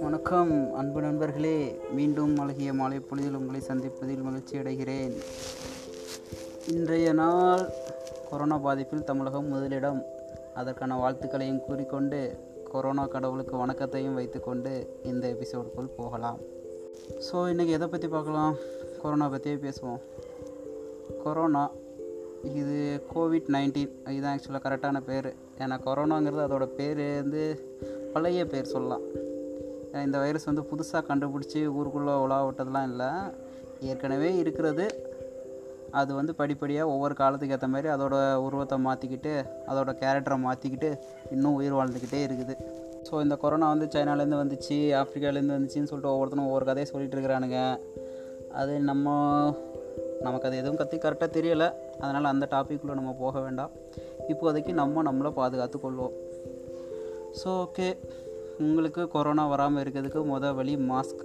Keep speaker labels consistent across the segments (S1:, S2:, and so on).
S1: வணக்கம் அன்பு நண்பர்களே. மீண்டும் அழகிய மாலை பொழுதில் உங்களை சந்திப்பதில் மகிழ்ச்சி அடைகிறேன். இன்றைய நாள் கொரோனா பாதிப்பில் தமிழகம் முதலிடம். அதற்கான வாழ்த்துக்களையும் கூறிக்கொண்டு கொரோனா கடவுளுக்கு வணக்கத்தையும் வைத்துக்கொண்டு இந்த எபிசோடுக்குள் போகலாம். ஸோ இன்றைக்கி எதை பற்றி பார்க்கலாம்? கொரோனா பற்றியே பேசுவோம். கொரோனா இது கோவிட் நைன்டீன் இதுதான் ஆக்சுவலாக கரெக்டான பேர். ஏன்னா கொரோனாங்கிறது அதோட பேர் வந்து பழைய பேர் சொல்லலாம். இந்த வைரஸ் வந்து புதுசாக கண்டுபிடிச்சி ஊருக்குள்ளே உலா விட்டதெல்லாம் இல்லை. ஏற்கனவே இருக்கிறது. அது வந்து படிப்படியாக ஒவ்வொரு காலத்துக்கு ஏற்ற மாதிரி அதோட உருவத்தை மாற்றிக்கிட்டு அதோட கேரக்டரை மாற்றிக்கிட்டு இன்னும் உயிர் வாழ்ந்துக்கிட்டே இருக்குது. ஸோ இந்த கொரோனா வந்து சைனாலேருந்து வந்துச்சு ஆஃப்ரிக்காலேருந்து வந்துச்சுன்னு சொல்லிட்டு ஒவ்வொருத்தனும் ஒவ்வொரு கதையை சொல்லிகிட்டு இருக்கிறானுங்க. அது நம்ம நமக்கு அது எதுவும் கற்றி கரெக்டாக தெரியலை. அதனால் அந்த டாப்பிக்குள்ளே நம்ம போக வேண்டாம். இப்போதைக்கு நம்ம நம்மளை பாதுகாத்து கொள்வோம். ஸோ ஓகே உங்களுக்கு கொரோனா வராமல் இருக்கிறதுக்கு முத வழி மாஸ்க்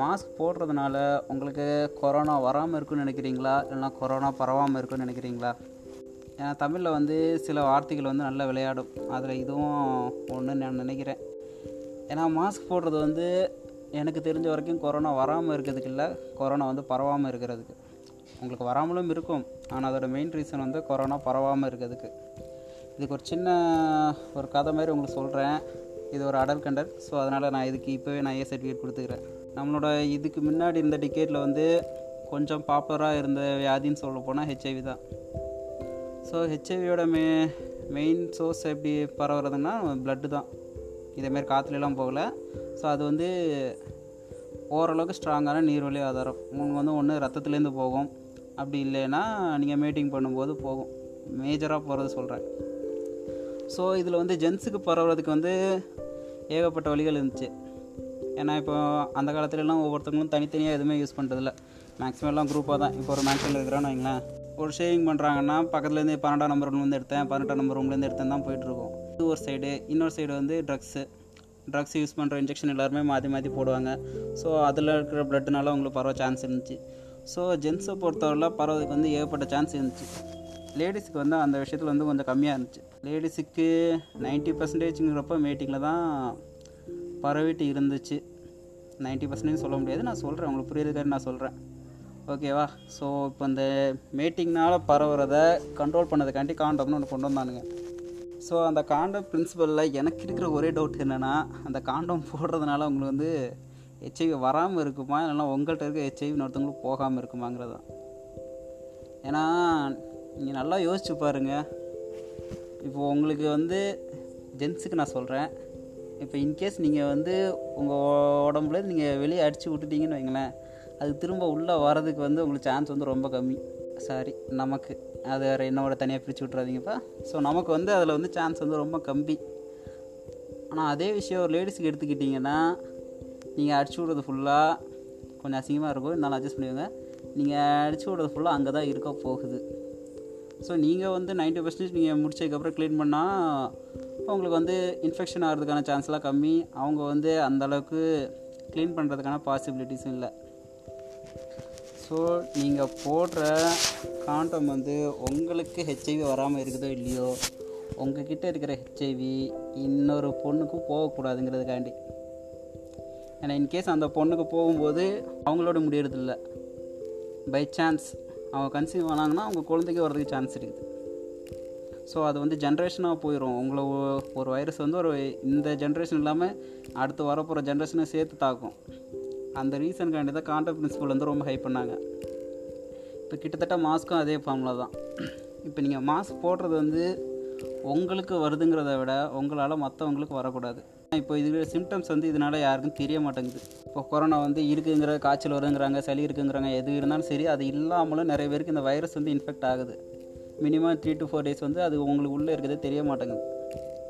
S1: மாஸ்க் போடுறதுனால உங்களுக்கு கொரோனா வராமல் இருக்குன்னு நினைக்கிறீங்களா? இல்லைனா கொரோனா பரவாமல் இருக்குன்னு நினைக்கிறீங்களா? ஏன்னா தமிழில் வந்து சில வார்த்தைகள் வந்து நல்லா விளையாடும். அதில் இதுவும் ஒன்று நான் நினைக்கிறேன். ஏன்னா மாஸ்க் போடுறது வந்து எனக்கு தெரிஞ்ச வரைக்கும் கொரோனா வராமல் இருக்கிறதுக்கு இல்லை கொரோனா வந்து பரவாமல் இருக்கிறதுக்கு. உங்களுக்கு வராமலும் இருக்கும். ஆனால் அதோட மெயின் ரீசன் வந்து கொரோனா பரவாமல் இருக்கிறதுக்கு. இதுக்கு ஒரு சின்ன ஒரு கதை மாதிரி உங்களுக்கு சொல்கிறேன் இது ஒரு அடல் கண்டர் ஸோ அதனால் நான் இதுக்கு இப்போவே நான் ஏ சர்டிஃபிகேட் கொடுத்துக்கிறேன். நம்மளோட இதுக்கு முன்னாடி இருந்த டிக்கெட்டில் வந்து கொஞ்சம் பாப்புலராக இருந்த வியாதின்னு சொல்ல போனால் ஹெச்ஐவி தான். ஸோ ஹெச்ஐவியோட மே மெயின் சோர்ஸ் எப்படி பரவுறதுன்னா பிளட்டு தான். இதேமாரி காற்றுலலாம் போகலை. ஸோ அது வந்து ஓரளவுக்கு ஸ்ட்ராங்கான நீர்வழி ஆதாரம். உங்களுக்கு வந்து ஒன்று ரத்தத்துலேருந்து போகும். அப்படி இல்லைன்னா நீங்கள் மீட்டிங் பண்ணும்போது போகும். மேஜராக போகிறது சொல்கிறேன் ஸோ இதில் வந்து ஜென்ஸுக்கு பரவுறதுக்கு வந்து ஏகப்பட்ட வழிகள் இருந்துச்சு. ஏன்னா இப்போ அந்த காலத்துலலாம் ஒவ்வொருத்தவங்களும் தனித்தனியாக எதுவுமே யூஸ் பண்ணுறதில்ல மேக்ஸிமம் எல்லாம் குரூப்பாக தான். இப்போ ஒரு மேக்ஸில் இருக்கிறான்னு வைங்களேன். ஒரு ஷேவிங் பண்ணுறாங்கன்னா பக்கத்துலேருந்து பன்னெண்டாம் நம்பர் ரூம்லேருந்து எடுத்தேன். பதினெட்டாம் நம்பர் ரூம்லேருந்து எடுத்தேன் தான் போயிட்டுருக்கோம் இது ஒரு சைடு இன்னொரு சைடு வந்து ட்ரக்ஸு ட்ரக்ஸ் யூஸ் பண்ணுற இன்ஜெக்ஷன் எல்லாருமே மாற்றி மாற்றி போடுவாங்க. ஸோ அதில் இருக்கிற ப்ளட்னால உங்களுக்கு பரவ சான்ஸ் இருந்துச்சு. ஸோ ஜென்ஸை பொறுத்தவரையில் பரவதுக்கு வந்து ஏகப்பட்ட சான்ஸ் இருந்துச்சு. லேடிஸுக்கு வந்து அந்த விஷயத்தில் வந்து கொஞ்சம் கம்மியாக இருந்துச்சு. லேடிஸுக்கு நைன்ட்டி பர்சன்டேஜுங்கிறப்ப மீட்டிங்கில் தான் பரவிட்டு இருந்துச்சு. நைன்ட்டி பர்சன்டேஜ் சொல்ல முடியாது. நான் சொல்கிறேன் உங்களுக்கு புரியுதுக்காரு நான் சொல்கிறேன் ஓகேவா ஸோ இப்போ இந்த மீட்டிங்னால் பரவுறத கண்ட்ரோல் பண்ணதுக்காண்டி காண்டம்னு ஒன்று கொண்டு வந்தானுங்க. ஸோ அந்த காண்டம் பிரின்சிபலில் எனக்கு இருக்கிற ஒரே டவுட் என்னென்னா அந்த காண்டம் போடுறதுனால உங்களுக்கு வந்து ஹெச்ஐவி வராமல் இருக்குமா? இல்லைனா உங்கள்கிட்ட இருக்க ஹெச்ஐவி ஒருத்தவங்களுக்கு போகாமல் இருக்குமாங்கிறது? தான் ஏன்னா நீங்கள் நல்லா யோசிச்சு பாருங்கள் இப்போது உங்களுக்கு வந்து ஜென்ஸுக்கு நான் சொல்கிறேன் இப்போ இன்கேஸ் நீங்கள் வந்து உங்கள் உடம்புல நீங்கள் வெளியே அடித்து விட்டுட்டீங்கன்னு வைங்களேன் அது திரும்ப உள்ளே வர்றதுக்கு வந்து உங்களுக்கு சான்ஸ் வந்து ரொம்ப கம்மி. சாரி நமக்கு. அது வேறு என்னோட தனியாக பிரித்து விட்றாதீங்கப்பா ஸோ நமக்கு வந்து அதில் வந்து சான்ஸ் வந்து ரொம்ப கம்மி. ஆனால் அதே விஷயம் ஒரு லேடிஸுக்கு எடுத்துக்கிட்டிங்கன்னா நீங்கள் அடிச்சு விடுறது ஃபுல்லாக கொஞ்சம் அசிங்கமாக இருக்கும். இருந்தாலும் அட்ஜஸ்ட் பண்ணுவீங்க நீங்கள் அடிச்சு விடுறது ஃபுல்லாக அங்கே தான் இருக்க போகுது. ஸோ நீங்கள் வந்து நைன்ட்டி பர்சன்டேஜ் நீங்கள் முடிச்சதுக்கப்புறம் க்ளீன் பண்ணால் உங்களுக்கு வந்து இன்ஃபெக்ஷன் ஆகிறதுக்கான சான்ஸ்லாம் கம்மி. அவங்க வந்து அந்தளவுக்கு க்ளீன் பண்ணுறதுக்கான பாசிபிலிட்டிஸும் இல்லை. ஸோ நீங்கள் போடுற காண்டம் வந்து உங்களுக்கு ஹெச்ஐவி வராமல் இருக்குதோ இல்லையோ உங்ககிட்ட இருக்கிற ஹெச்ஐவி இன்னொரு பொண்ணுக்கும் போகக்கூடாதுங்கிறதுக்காண்டி. ஏன்னா இன்கேஸ் அந்த பொண்ணுக்கு போகும்போது அவங்களோட முடியறதில்ல. பை சான்ஸ் அவங்க கன்சீவ் ஆனாங்கன்னா அவங்க குழந்தைக்கு வர்றதுக்கு சான்ஸ் இருக்குது. ஸோ அது வந்து ஜென்ரேஷனாக போயிடும் உங்களை ஒரு வைரஸ் வந்து ஒரு இந்த ஜென்ரேஷன் இல்லாமல் அடுத்து வரப்போகிற ஜென்ரேஷனை சேர்த்து தாக்கும். அந்த ரீசனுக்காண்டி தான் கான்டாக்ட் பிரின்சிபல் வந்து ரொம்ப ஹை பண்ணாங்க. இப்போ கிட்டத்தட்ட மாஸ்க்கும் அதே ஃபார்முலா தான். இப்போ நீங்கள் மாஸ்க் போடுறது வந்து உங்களுக்கு வருதுங்கிறத விட உங்களால் மற்றவங்களுக்கு வரக்கூடாது. இப்போ இது சிம்டம்ஸ் வந்து இதனால் யாருக்கும் தெரிய மாட்டேங்குது. இப்போ கொரோனா வந்து இருக்குங்கிற காய்ச்சல் வருங்கிறாங்க சளி இருக்குங்கிறாங்க எது இருந்தாலும் சரி அது இல்லாமலும் நிறைய பேருக்கு இந்த வைரஸ் வந்து இன்ஃபெக்ட் ஆகுது. Minimum three to four days வந்து அது உங்களுக்கு உள்ளே இருக்கிறதே தெரிய மாட்டேங்குது.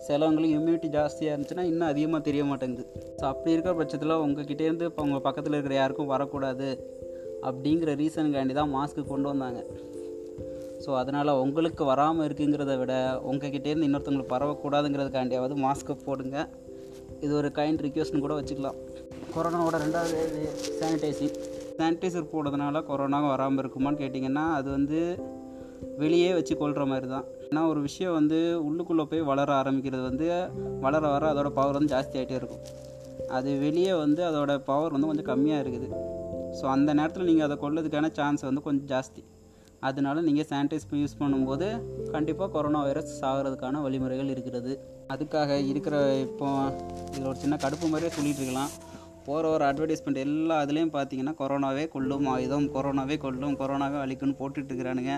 S1: சிலவங்களுக்கு இம்யூனிட்டி ஜாஸ்தியாக இருந்துச்சுன்னா இன்னும் அதிகமாக தெரிய மாட்டேங்குது. ஸோ அப்படி இருக்கிற பட்சத்தில் உங்ககிட்டேருந்து இப்போ உங்கள் பக்கத்தில் இருக்கிற யாருக்கும் வரக்கூடாது அப்படிங்கிற ரீசனுக்காண்டி தான் மாஸ்க்கு கொண்டு வந்தாங்க. ஸோ அதனால் உங்களுக்கு வராமல் இருக்குங்கிறத விட உங்ககிட்டேருந்து இன்னொருத்தவங்களுக்கு பரவக்கூடாதுங்கிறதுக்காண்டியாவது மாஸ்க்கை போடுங்க. இது ஒரு கைண்ட் ரிக்வெஸ்ட்னு கூட வச்சுக்கலாம். கொரோனாவோட ரெண்டாவது சானிடைசிங் சானிடைசர் போடுறதுனால கொரோனா வராமல் இருக்குமான்னு கேட்டிங்கன்னா அது வந்து வெளியே வச்சு கொள்கிற மாதிரி தான். ஏன்னா ஒரு விஷயம் வந்து உள்ளுக்குள்ளே போய் வளர ஆரம்பிக்கிறது வந்து வளர வர அதோட பவர் வந்து ஜாஸ்தி ஆகிட்டே இருக்கும். அது வெளியே வந்து அதோட பவர் வந்து கொஞ்சம் கம்மியாக இருக்குது. ஸோ அந்த நேரத்தில் நீங்கள் அதை கொள்ளதுக்கான சான்ஸ் வந்து கொஞ்சம் ஜாஸ்தி. அதனால நீங்கள் சானிடைஸ் யூஸ் பண்ணும்போது கண்டிப்பாக கொரோனா வைரஸ் சாகிறதுக்கான வழிமுறைகள் இருக்கிறது. அதுக்காக இருக்கிற இப்போ இதில் ஒரு சின்ன கடுப்பு மாதிரியே சொல்லிட்டு இருக்கலாம். போகிற ஒரு அட்வர்டைஸ்மெண்ட் எல்லா இதுலேயும் பார்த்தீங்கன்னா கொரோனாவே கொல்லும் ஆயுதம் கொரோனாவே கொல்லும் கொரோனாவே அழிக்குன்னு போட்டுட்டு இருக்கிறானுங்க.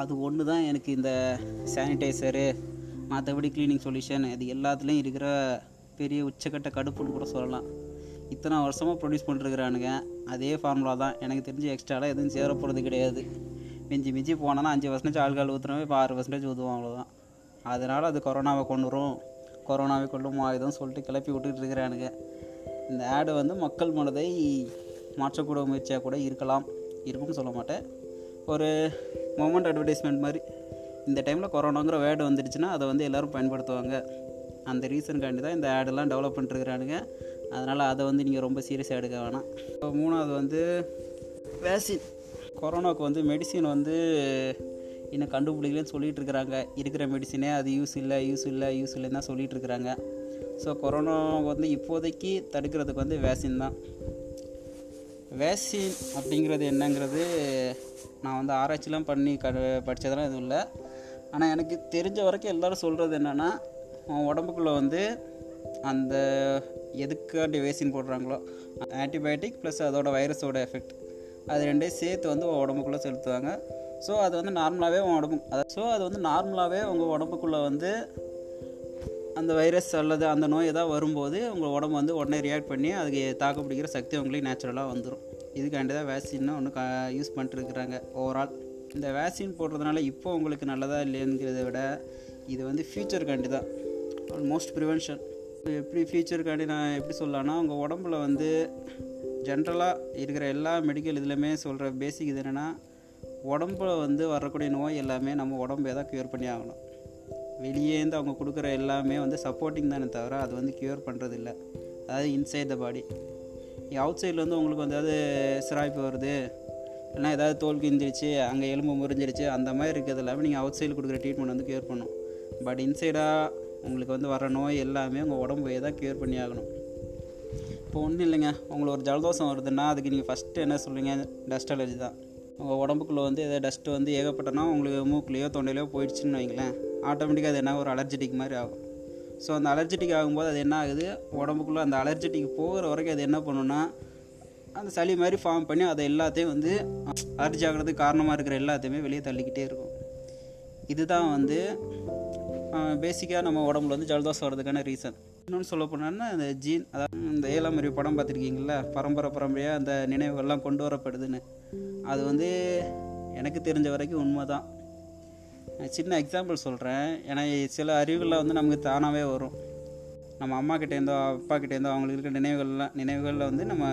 S1: அது ஒன்று தான் எனக்கு இந்த சானிடைசரு மற்றபடி க்ளீனிங் சொல்யூஷன் இது எல்லாத்துலேயும் இருக்கிற பெரிய உச்சக்கட்ட கடுப்புன்னு கூட சொல்லலாம். இத்தனை வருஷமாக ப்ரொடியூஸ் பண்ணிருக்கிறானுங்க அதே ஃபார்முலா தான். எனக்கு தெரிஞ்சு எக்ஸ்ட்ராலாம் எதுவும் சேர போகிறது கிடையாது. மிஞ்சி மிஞ்சி போனோன்னா அஞ்சு பர்சன்டேஜ் ஆள்கால் ஊற்றுறவே இப்போ ஆறு பர்சன்டேஜ் ஊற்றுவோம் அவ்வளோதான் அதனால் அது கொரோனாவை கொண்டு வரும். கொரோனாவை கொள்ளும் ஆயுதம் சொல்லிட்டு கிளப்பி விட்டுட்டு இருக்கிறானுங்க. இந்த ஆடு வந்து மக்கள் மனதை மாற்றக்கூட முயற்சியாக கூட இருக்கலாம். இருக்கும்னு சொல்ல மாட்டேன். ஒரு மொமெண்ட் அட்வர்டைஸ்மெண்ட் மாதிரி. இந்த டைமில் கொரோனாங்கிற வேர்டு வந்துடுச்சுன்னா அதை வந்து எல்லோரும் பயன்படுத்துவாங்க. அந்த ரீசனுக்காண்டி தான் இந்த ஆடெல்லாம் டெவலப் பண்ணிட்டுருக்குறானுங்க அதனால் அதை வந்து நீங்கள் ரொம்ப சீரியஸாக எடுக்க வேணாம். இப்போ மூணாவது வந்து வேக்சின் கொரோனாவுக்கு வந்து மெடிசின் வந்து இன்னும் கண்டுபிடிக்கலன்னு சொல்லிகிட்டு இருக்கிறாங்க. இருக்கிற மெடிசினே அது யூஸ் இல்லை யூஸ் இல்லை யூஸ் இல்லைன்னு தான் சொல்லிட்டு இருக்கிறாங்க. ஸோ கொரோனா வந்து இப்போதைக்கு தடுக்கிறதுக்கு வந்து வேக்சின் தான். வேக்சின் அப்படிங்கிறது என்னங்கிறது நான் வந்து ஆராய்ச்சிலாம் பண்ணி க படித்ததெல்லாம் எதுவும் இல்லை. ஆனால் எனக்கு தெரிஞ்ச வரைக்கும் எல்லோரும் சொல்கிறது என்னென்னா உடம்புக்குள்ளே வந்து அந்த எதுக்காண்டி வேக்சின் போடுறாங்களோ ஆன்டிபயோட்டிக் ப்ளஸ் அதோட வைரஸோட எஃபெக்ட் அது ரெண்டையும் சேர்த்து வந்து உன் உடம்புக்குள்ளே செலுத்துவாங்க. ஸோ அது வந்து நார்மலாகவே உன் உடம்பு ஸோ அது வந்து நார்மலாகவே உங்கள் உடம்புக்குள்ளே வந்து அந்த வைரஸ் அல்லது அந்த நோய் ஏதாவது வரும்போது உங்கள் உடம்பு வந்து உடனே ரியாக்ட் பண்ணி அதுக்கு தாக்கு பிடிக்கிற சக்தி உங்களுக்கு நேச்சுரலாக வந்துடும் இதுக்காண்டி தான் வேக்சின்னு ஒன்று க யூஸ் பண்ணிட்டுருக்குறாங்க ஓவரால் இந்த வேக்சின் போடுறதுனால இப்போ உங்களுக்கு நல்லதாக இல்லைங்கிறத விட இது வந்து ஃப்யூச்சருக்காண்டி தான். ஆல்மோஸ்ட் ப்ரிவென்ஷன் எப்படி ஃப்யூச்சருக்காண்டி நான் எப்படி சொல்லலாம்னா உங்கள் உடம்புல வந்து ஜென்ரலாக இருக்கிற எல்லா மெடிக்கல் இதுலையுமே சொல்கிற பேசிக் இது என்னென்னா உடம்புல வந்து வரக்கூடிய நோய் எல்லாமே நம்ம உடம்பே தான் க்யூர் பண்ணி ஆகணும். வெளியேருந்து அவங்க கொடுக்குற எல்லாமே வந்து சப்போர்ட்டிங் தானே தவிர அது வந்து க்யூர் பண்ணுறது இல்லை அதாவது இன்சைட் த பாடி அவுட் சைடில் வந்து உங்களுக்கு வந்து ஏதாவது சிராய்ப்பு வருது இல்லைனா ஏதாவது தோல் கிந்திருச்சு அங்கே எலும்பு முறிஞ்சிருச்சு அந்த மாதிரி இருக்கிறது எல்லாமே நீங்கள் அவுட் சைடில் கொடுக்குற ட்ரீட்மெண்ட் வந்து க்யூர் பண்ணும் பட் இன்சைடாக உங்களுக்கு வந்து வர நோய் எல்லாமே உங்கள் உடம்பு தான் க்யூர் பண்ணி ஆகணும். இப்போ ஒன்றும் இல்லைங்க. உங்களுக்கு ஒரு ஜலதோஷம் வருதுன்னா அதுக்கு நீங்கள் ஃபஸ்ட்டு என்ன சொல்லுவீங்க டஸ்ட் அலர்ஜி தான். உங்கள் உடம்புக்குள்ளே வந்து எதாவது டஸ்ட்டு வந்து ஏகப்பட்டனா உங்களுக்கு மூக்குலேயோ தொண்டையிலையோ போயிடுச்சுன்னு வைங்களேன். ஆட்டோமேட்டிக்காக அது என்ன? ஒரு அலர்ஜெட்டிக் மாதிரி ஆகும். ஸோ அந்த அலர்ஜெட்டிக் ஆகும்போது அது என்ன ஆகுது? உடம்புக்குள்ளே அந்த அலர்ஜெட்டிக் போகிற வரைக்கும் அது என்ன பண்ணுன்னா அந்த சளி மாதிரி ஃபார்ம் பண்ணி அதை எல்லாத்தையும் வந்து அலர்ஜி ஆகிறதுக்கு காரணமாக இருக்கிற எல்லாத்தையுமே வெளியே தள்ளிக்கிட்டே இருக்கும். இதுதான் வந்து பேசிக்காக நம்ம உடம்புல வந்து ஜலதோஷம் வர்றதுக்கான ரீசன் இன்னொன்று சொல்ல போனால் இந்த ஜீன் அதாவது இந்த ஏழாம் அறிவு படம் பார்த்துருக்கீங்களா பரம்பரை பரம்பரையாக அந்த நினைவுகள்லாம் கொண்டு வரப்படுதுன்னு. அது வந்து எனக்கு தெரிஞ்ச வரைக்கும் உண்மை தான் சின்ன எக்ஸாம்பிள் சொல்கிறேன் ஏன்னா சில அறிவுகளில் வந்து நமக்கு தானாகவே வரும். நம்ம அம்மா கிட்டேருந்தோ அப்பா கிட்டேருந்தோ அவங்களுக்கு இருக்க நினைவுகள்லாம் நினைவுகளில் வந்து நம்ம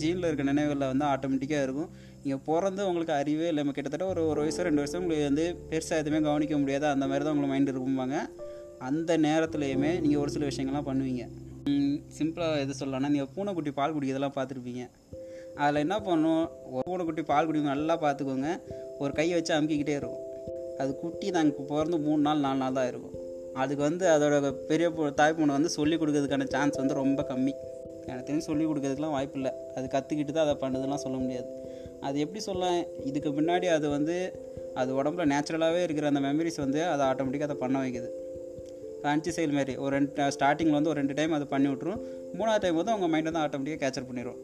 S1: ஜீனில் இருக்க நினைவுகளில் வந்து ஆட்டோமேட்டிக்காக இருக்கும். நீங்கள் பிறந்து உங்களுக்கு அறிவே இல்லை. நம்ம கிட்டத்தட்ட ஒரு ஒரு வயசோ ரெண்டு வருஷம் உங்களுக்கு வந்து பெருசாக எதுவுமே கவனிக்க முடியாது. அந்த மாதிரி தான் உங்களுக்கு மைண்ட் இருக்கும்பாங்க. அந்த நேரத்துலையுமே நீங்கள் ஒரு சில விஷயங்கள்லாம் பண்ணுவீங்க. சிம்பிளாக எது சொல்லலாம்னா நீங்கள் பூனைக்குட்டி பால் குடிக்கிறதெல்லாம் பார்த்துருப்பீங்க. அதில் என்ன பண்ணும்? ஒரு பூனைக்குட்டி பால் குடிக்கும் நல்லா பார்த்துக்கோங்க. ஒரு கையை வச்சு அமுக்கிக்கிட்டே இருக்கும். அது குட்டி நாங்கள் பிறந்து மூணு நாள் நாலு நாள் தான் இருக்கும் அதுக்கு வந்து அதோட பெரிய தாய்ப்பொண்ணு வந்து சொல்லிக் கொடுக்கறதுக்கான சான்ஸ் வந்து ரொம்ப கம்மி. எனக்கு தெரிஞ்சு சொல்லிக் கொடுக்கறதுக்குலாம் வாய்ப்பு இல்லை. அது கற்றுக்கிட்டு தான் அதை பண்ணுறதுலாம் சொல்ல முடியாது. அது எப்படி சொல்லலாம் இதுக்கு முன்னாடி அது வந்து அது உடம்புல நேச்சுரலாகவே இருக்கிற அந்த மெமரிஸ் வந்து அதை ஆட்டோமேட்டிக்காக அதை பண்ண வைக்குது. கான்சி செயல் மாரி ஒரு ரெண்டு ஸ்டார்டிங்கில் வந்து ஒரு ரெண்டு டைம் அது பண்ணி விட்ரும் மூணாவது டைம் வந்து அவங்க மைண்ட் வந்து ஆட்டோமேட்டிக்காக கேப்சர் பண்ணிடும்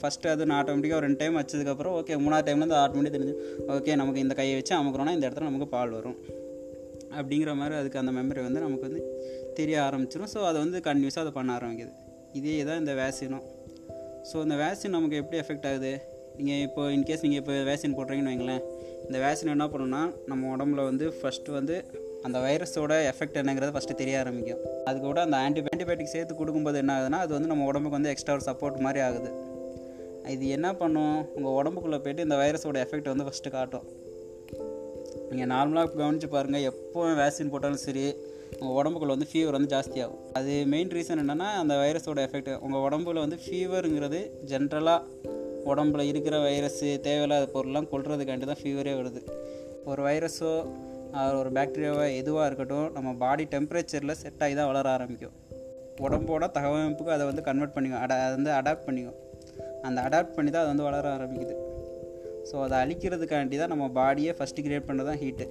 S1: ஃபஸ்ட்டு அது நான் ஆட்டோமேட்டிக்காக ஒரு ரெண்டு டைம் வச்சதுக்கப்புறம் ஓகே மூணாவது டைம்லேருந்து ஆட்டோமேட்டிக் தெரிஞ்சு ஓகே நமக்கு இந்த கையை வச்சு அமுக்கிறோன்னா இந்த இடத்துல நமக்கு பால் வரும். அப்படிங்கிற மாதிரி அதுக்கு அந்த மெமரி வந்து நமக்கு வந்து தெரிய ஆரம்பிச்சிடும் ஸோ அதை வந்து கன்யூஸாக அதை பண்ண ஆரம்பிக்குது. இதே தான் இந்த வேக்சினும் ஸோ இந்த வேக்சின் நமக்கு எப்படி எஃபெக்ட் ஆகுது? நீங்கள் இப்போ இன்கேஸ் நீங்கள் இப்போ வேக்சின் போடுறீங்கன்னு வைங்களேன் இந்த வேக்சின் என்ன பண்ணுன்னா நம்ம உடம்புல வந்து ஃபஸ்ட்டு வந்து அந்த வைரஸோட எஃபெக்ட் என்னங்கிறது ஃபஸ்ட்டு தெரிய ஆரம்பிக்கும். அது கூட அந்த ஆன்டி ஆன்டிபயோட்டிக் சேர்த்து கொடுக்கும்போது என்ன ஆகுதுன்னா அது வந்து நம்ம உடம்புக்கு வந்து எக்ஸ்ட்ரா ஒரு சப்போர்ட் மாதிரி ஆகுது. இது என்ன பண்ணும்? உங்கள் உடம்புக்குள்ளே போய்ட்டு இந்த வைரஸோட எஃபெக்ட் வந்து ஃபஸ்ட்டு காட்டும். நீங்கள் நார்மலாக கவனித்து பாருங்கள் எப்போ வேக்சின் போட்டாலும் சரி உங்கள் உடம்புக்குள்ள வந்து ஃபீவர் வந்து ஜாஸ்தியாகும். அது மெயின் ரீசன் என்னென்னா அந்த வைரஸோட எஃபெக்ட் உங்கள் உடம்புல வந்து ஃபீவருங்கிறது ஜென்ரலாக உடம்புல இருக்கிற வைரஸ்ஸு தேவையில்லாத பொருள்லாம் கொள்றதுக்காண்டி தான் ஃபீவரே வருது. ஒரு வைரஸோ ஒரு பேக்டீரியாவோ எதுவாக இருக்கட்டும் நம்ம பாடி டெம்பரேச்சரில் செட் ஆகி தான் வளர ஆரம்பிக்கும். உடம்போட தகவமைப்புக்கு அதை வந்து கன்வெர்ட் பண்ணிக்கும். அட அதை வந்து அடாப்ட் பண்ணிக்கும். அந்த அடாப்ட் பண்ணி தான் அது வந்து வளர ஆரம்பிக்குது. ஸோ அதை அழிக்கிறதுக்காண்டி தான் நம்ம பாடியை ஃபஸ்ட்டு கிரியேட் பண்ணுறது தான் ஹீட்டு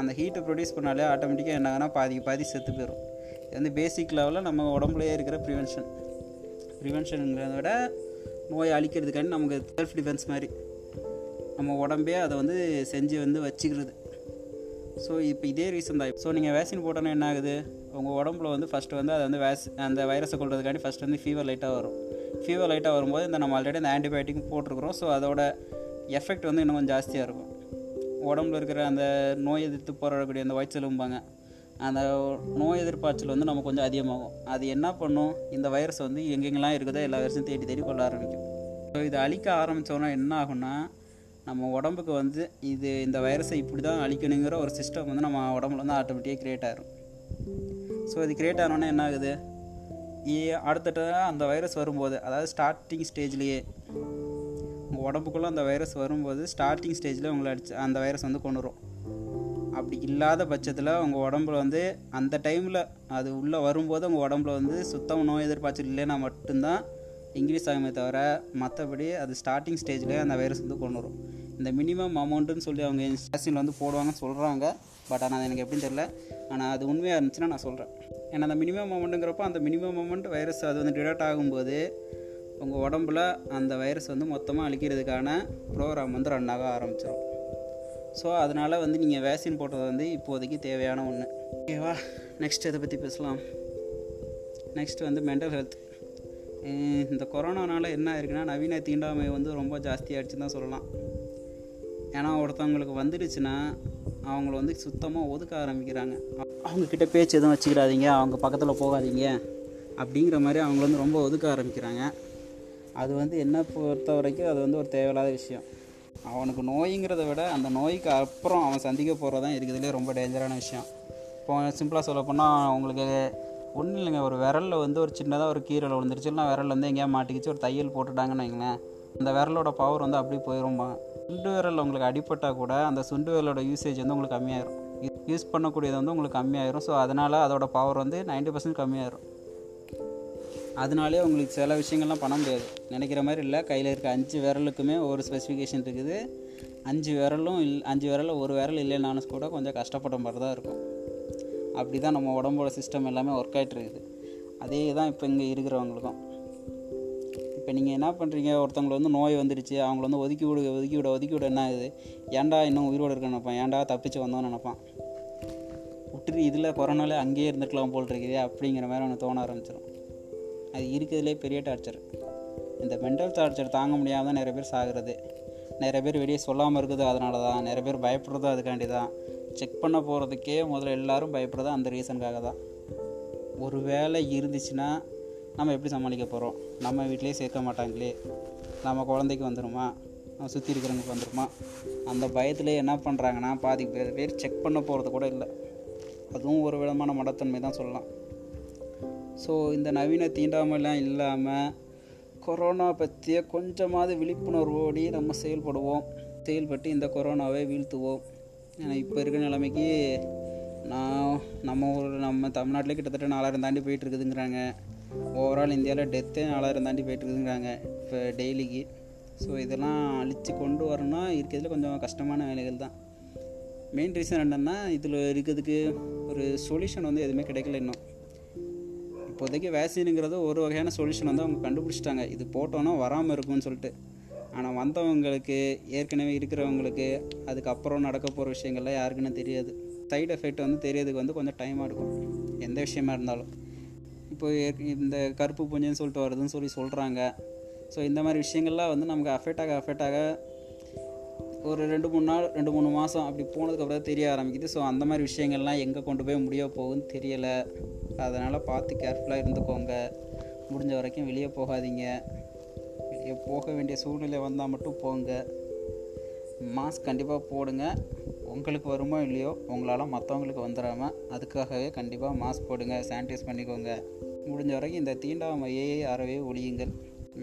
S1: அந்த ஹீட்டை ப்ரொடியூஸ் பண்ணாலே ஆட்டோமேட்டிக்காக என்னாகனா பாதிக்கு பாதி செத்து போயிடும் இது வந்து பேசிக் லெவலில் நம்ம உடம்புலையே இருக்கிற ப்ரிவென்ஷன் ப்ரிவென்ஷனுங்கிறத விட நோயை அழிக்கிறதுக்காண்டி நமக்கு செல்ஃப் டிஃபென்ஸ் மாதிரி. நம்ம உடம்பே அதை வந்து செஞ்சு வந்து வச்சுக்கிறது. ஸோ இப்போ இதே ரீசன் தான். ஸோ நீங்கள் வேக்சின் போட்டோன்னா என்ன ஆகுது? உங்கள் உடம்புல வந்து ஃபஸ்ட்டு வந்து அதை வந்து வேஸ் அந்த வைரஸை கொள்றதுக்காண்டி ஃபஸ்ட் வந்து ஃபீவர் லைட்டாக வரும். ஃபீவர் லைட்டாக வரும்போது இந்த நம்ம ஆல்ரெடி அந்த ஆன்டிபயோட்டிக் போட்டிருக்கிறோம். ஸோ அதோட எஃபெக்ட் வந்து இன்னும் கொஞ்சம் ஜாஸ்தியாக இருக்கும். உடம்புல இருக்கிற அந்த நோய் எதிர்த்து போராடக்கூடிய அந்த வயிற்றுலும்பாங்க அந்த நோய் எதிர்ப்பாற்றல் வந்து நம்ம கொஞ்சம் அதிகமாகும். அது என்ன பண்ணும்? இந்த வைரஸ் வந்து எங்கெங்கெல்லாம் இருக்குதோ எல்லா வைரஸும் தேடி தேடி கொள்ள ஆரம்பிக்கும். ஸோ இது அழிக்க ஆரம்பித்தோன்னா என்ன ஆகும்னா நம்ம உடம்புக்கு வந்து இது இந்த வைரஸை இப்படி தான் அழிக்கணுங்கிற ஒரு சிஸ்டம் வந்து நம்ம உடம்புல வந்து ஆட்டோமேட்டிக்காக க்ரியேட் ஆகிரும் ஸோ இது க்ரியேட் ஆனோன்னே என்ன ஆகுது? அடுத்தட்ட அந்த வைரஸ் வரும்போது அதாவது ஸ்டார்டிங் ஸ்டேஜ்லேயே உங்கள் உடம்புக்குள்ளே அந்த வைரஸ் வரும்போது ஸ்டார்டிங் ஸ்டேஜில் உங்களை அடிச்சு அந்த வைரஸ் வந்து கொண்டு வரும் அப்படி இல்லாத பட்சத்தில் உங்கள் உடம்புல வந்து அந்த டைமில் அது உள்ளே வரும்போது உங்கள் உடம்புல வந்து சுத்தம் நோய் எதிர்பார்ச்சல் இல்லைன்னா மட்டும்தான் இங்கிலீஷ் ஆகுமே தவிர மற்றபடி அது ஸ்டார்டிங் ஸ்டேஜ்லேயே அந்த வைரஸ் வந்து கொண்டு வரும். இந்த மினிமம் அமௌண்ட்டுன்னு சொல்லி அவங்க ஸ்டேஷனில் வந்து போடுவாங்கன்னு சொல்கிறாங்க பட் ஆனால் அது எனக்கு எப்படின்னு தெரில ஆனால் அது உண்மையாக இருந்துச்சுன்னா நான் சொல்கிறேன் ஏன்னா அந்த மினிமம் அமௌண்ட்டுங்கிறப்போ அந்த மினிமம் அமௌண்ட் வைரஸ் அது வந்து டிடெக்ட் ஆகும்போது உங்கள் உடம்புல அந்த வைரஸ் வந்து மொத்தமாக அழிக்கிறதுக்கான ப்ரோக்ராம் வந்து ரன் ஆக ஆரம்பிச்சிடும் ஸோ அதனால் வந்து நீங்கள் வேக்சின் போட்டது வந்து இப்போதைக்கு தேவையான ஒன்று ஓகேவா நெக்ஸ்ட் இதை பற்றி பேசலாம். நெக்ஸ்ட் வந்து மென்டல் ஹெல்த் இந்த கொரோனானால என்ன ஆயிருக்குன்னா நவீன தீண்டாமை வந்து ரொம்ப ஜாஸ்தியாகிடுச்சுன்னு தான் சொல்லலாம். ஏன்னா ஒருத்தவங்களுக்கு வந்துடுச்சுன்னா அவங்கள வந்து சுத்தமாக ஒதுக்க ஆரம்பிக்கிறாங்க. அவங்கக்கிட்ட பேச்சு எதுவும் வச்சுக்கிறாதீங்க அவங்க பக்கத்தில் போகாதீங்க அப்படிங்கிற மாதிரி அவங்கள வந்து ரொம்ப ஒதுக்க ஆரம்பிக்கிறாங்க. அது வந்து என்ன பொறுத்த வரைக்கும் அது வந்து ஒரு தேவையில்லாத விஷயம். அவனுக்கு நோய்ங்கிறத விட அந்த நோய்க்கு அப்புறம் அவன் சந்திக்க போகிறது தான் இருக்கிறதுலே ரொம்ப டேஞ்சரான விஷயம். இப்போ சிம்பிளாக சொல்ல போனால் உங்களுக்கு ஒன்றும் இல்லைங்க. ஒரு விரலில் வந்து ஒரு சின்னதாக ஒரு கீரல் விழுந்துருச்சு. இல்லைனா விரல் வந்து எங்கேயா மாட்டிக்கிச்சு ஒரு தையல் போட்டுட்டாங்கன்னு வைங்களேன். அந்த விரலோட பவர் வந்து அப்படியே போயிடும்பாங்க சுண்டு விரல் உங்களுக்கு அடிப்பட்டால் கூட அந்த சுண்டு விரலோட யூசேஜ் வந்து உங்களுக்கு கம்மியாயிரும். யூஸ் பண்ணக்கூடியது வந்து உங்களுக்கு கம்மியாயிரும். ஸோ அதனால் அதோட பவர் வந்து நைன்ட்டி பர்சன்ட் கம்மியாயிரும். அதனாலே உங்களுக்கு சில விஷயங்கள்லாம் பண்ண முடியாது. நினைக்கிற மாதிரி இல்லை. கையில் இருக்க அஞ்சு விரலுக்குமே ஒரு ஸ்பெசிஃபிகேஷன் இருக்குது. அஞ்சு விரலும் இல் அஞ்சு விரலில் ஒரு விரல் இல்லைனாலும் கூட கொஞ்சம் கஷ்டப்பட்ட மாதிரி தான் இருக்கும். அப்படி தான் நம்ம உடம்போட சிஸ்டம் எல்லாமே ஒர்க் ஆகிட்டுருக்குது அதே தான் இப்போ இங்கே இருக்கிறவங்களுக்கும். இப்போ நீங்கள் என்ன பண்ணுறீங்க ஒருத்தவங்களை வந்து நோய் வந்துடுச்சு அவங்கள வந்து ஒதுக்கி விடு ஒதுக்கி விட ஒதுக்கி விட என்ன ஆகுது ஏன்டா இன்னும் உயிரோடு இருக்க நினைப்பான்? ஏன்டா தப்பிச்சு வந்தோன்னு நினைப்பான்? விட்டுரு இதில் கொரோனாலே அங்கேயே இருந்துக்கலாம் போல் இருக்குது அப்படிங்கிற மாதிரி ஒன்று தோண ஆரம்பிச்சிடும் அது இருக்கிறதுலே பெரிய டார்ச்சர் இந்த மென்டல் டார்ச்சர் தாங்க முடியாமல் தான் நிறைய பேர் சாகுறது. நிறைய பேர் வெளியே சொல்லாமல் இருக்குது அதனால தான் நிறைய பேர் பயப்படுறதும் அதுக்காண்டி தான் செக் பண்ண போகிறதுக்கே முதல்ல எல்லோரும் பயப்படுறது அந்த ரீசனுக்காக தான். ஒரு வேலை இருந்துச்சுன்னா நம்ம எப்படி சமாளிக்க போகிறோம் நம்ம வீட்டிலே சேர்க்க மாட்டாங்களே. நம்ம குழந்தைக்கு வந்துடுமா நம்ம சுற்றி இருக்கிறவங்களுக்கு வந்துடுமா அந்த பயத்தில் என்ன பண்ணுறாங்கன்னா பாதி பேர் பேர் செக் பண்ண போகிறது கூட இல்லை. அதுவும் ஒரு விதமான மடத்தன்மை தான் சொல்லலாம். ஸோ இந்த நவீன தீண்டாமைலாம் இல்லாமல் கொரோனா பற்றிய கொஞ்சமாவது விழிப்புணர்வோடி நம்ம செயல்படுவோம். செயல்பட்டு இந்த கொரோனாவை வீழ்த்துவோம். ஏன்னா இப்போ இருக்கிற நிலைமைக்கு நான் நம்ம ஊர் நம்ம தமிழ்நாட்டிலே கிட்டத்தட்ட நாலாயிரம் தாண்டி போயிட்டு இருக்குதுங்கிறாங்க ஓவரால் இந்தியாவில் டெத்தே நாலாயிரம் தாண்டி போயிட்டுருக்குதுங்கிறாங்க இப்போ டெய்லிக்கு ஸோ இதெல்லாம் அழித்து கொண்டு வரணும்னா இருக்கிறதுல கொஞ்சம் கஷ்டமான வேலைகள் தான். மெயின் ரீசன் என்னென்னா இதில் இருக்கிறதுக்கு ஒரு சொல்யூஷன் வந்து எதுவுமே கிடைக்கல இன்னும். இப்போதைக்கு வேக்சினுங்கிறது ஒரு வகையான சொல்யூஷன் வந்து அவங்க கண்டுபிடிச்சிட்டாங்க. இது போட்டோன்னா வராமல் இருக்கும்னு சொல்லிட்டு. ஆனால் வந்தவங்களுக்கு ஏற்கனவே இருக்கிறவங்களுக்கு அதுக்கப்புறம் நடக்க போகிற விஷயங்கள்லாம் யாருக்குன்னு தெரியாது. சைடு எஃபெக்ட் வந்து தெரியறதுக்கு வந்து கொஞ்சம் டைமாக இருக்கும் எந்த விஷயமா இருந்தாலும். இப்போ இந்த கருப்பு பூஞ்சைன்னு சொல்லிட்டு வருதுன்னு சொல்லி சொல்கிறாங்க ஸோ இந்த மாதிரி விஷயங்கள்லாம் வந்து நமக்கு அஃபெக்ட் ஆக அஃபெக்ட் ஆக ஒரு ரெண்டு மூணு நாள் ரெண்டு மூணு மாதம் அப்படி போனதுக்கப்புறம் தெரிய ஆரம்பிக்குது. ஸோ அந்த மாதிரி விஷயங்கள்லாம் எங்கே கொண்டு போய் முடிய போகுதுன்னு தெரியலை. அதனால் பார்த்து கேர்ஃபுல்லாக இருந்துக்கோங்க. முடிஞ்ச வரைக்கும் வெளியே போகாதீங்க. வெளியே போக வேண்டிய சூழ்நிலை வந்தால் மட்டும் போங்க. மாஸ்க் கண்டிப்பாக போடுங்க. உங்களுக்கு வருமோ இல்லையோ உங்களால் மற்றவங்களுக்கு வந்துடாமல் அதுக்காகவே கண்டிப்பாக மாஸ்க் போடுங்க சானிடைஸ் பண்ணிக்கோங்க. முடிஞ்ச வரைக்கும் இந்த தீண்டாமையை அறவே ஒழியுங்கள்.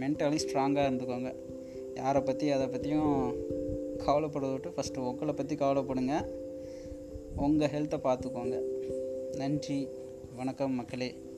S1: மென்டலி ஸ்ட்ராங்காக இருந்துக்கோங்க. யாரை பற்றி அதை பற்றியும் கவலைப்படுறத விட்டு ஃபஸ்ட்டு உங்களை பற்றி கவலைப்படுங்க. உங்கள் ஹெல்த்தை பார்த்துக்கோங்க. நன்றி. வணக்கம் மக்களே.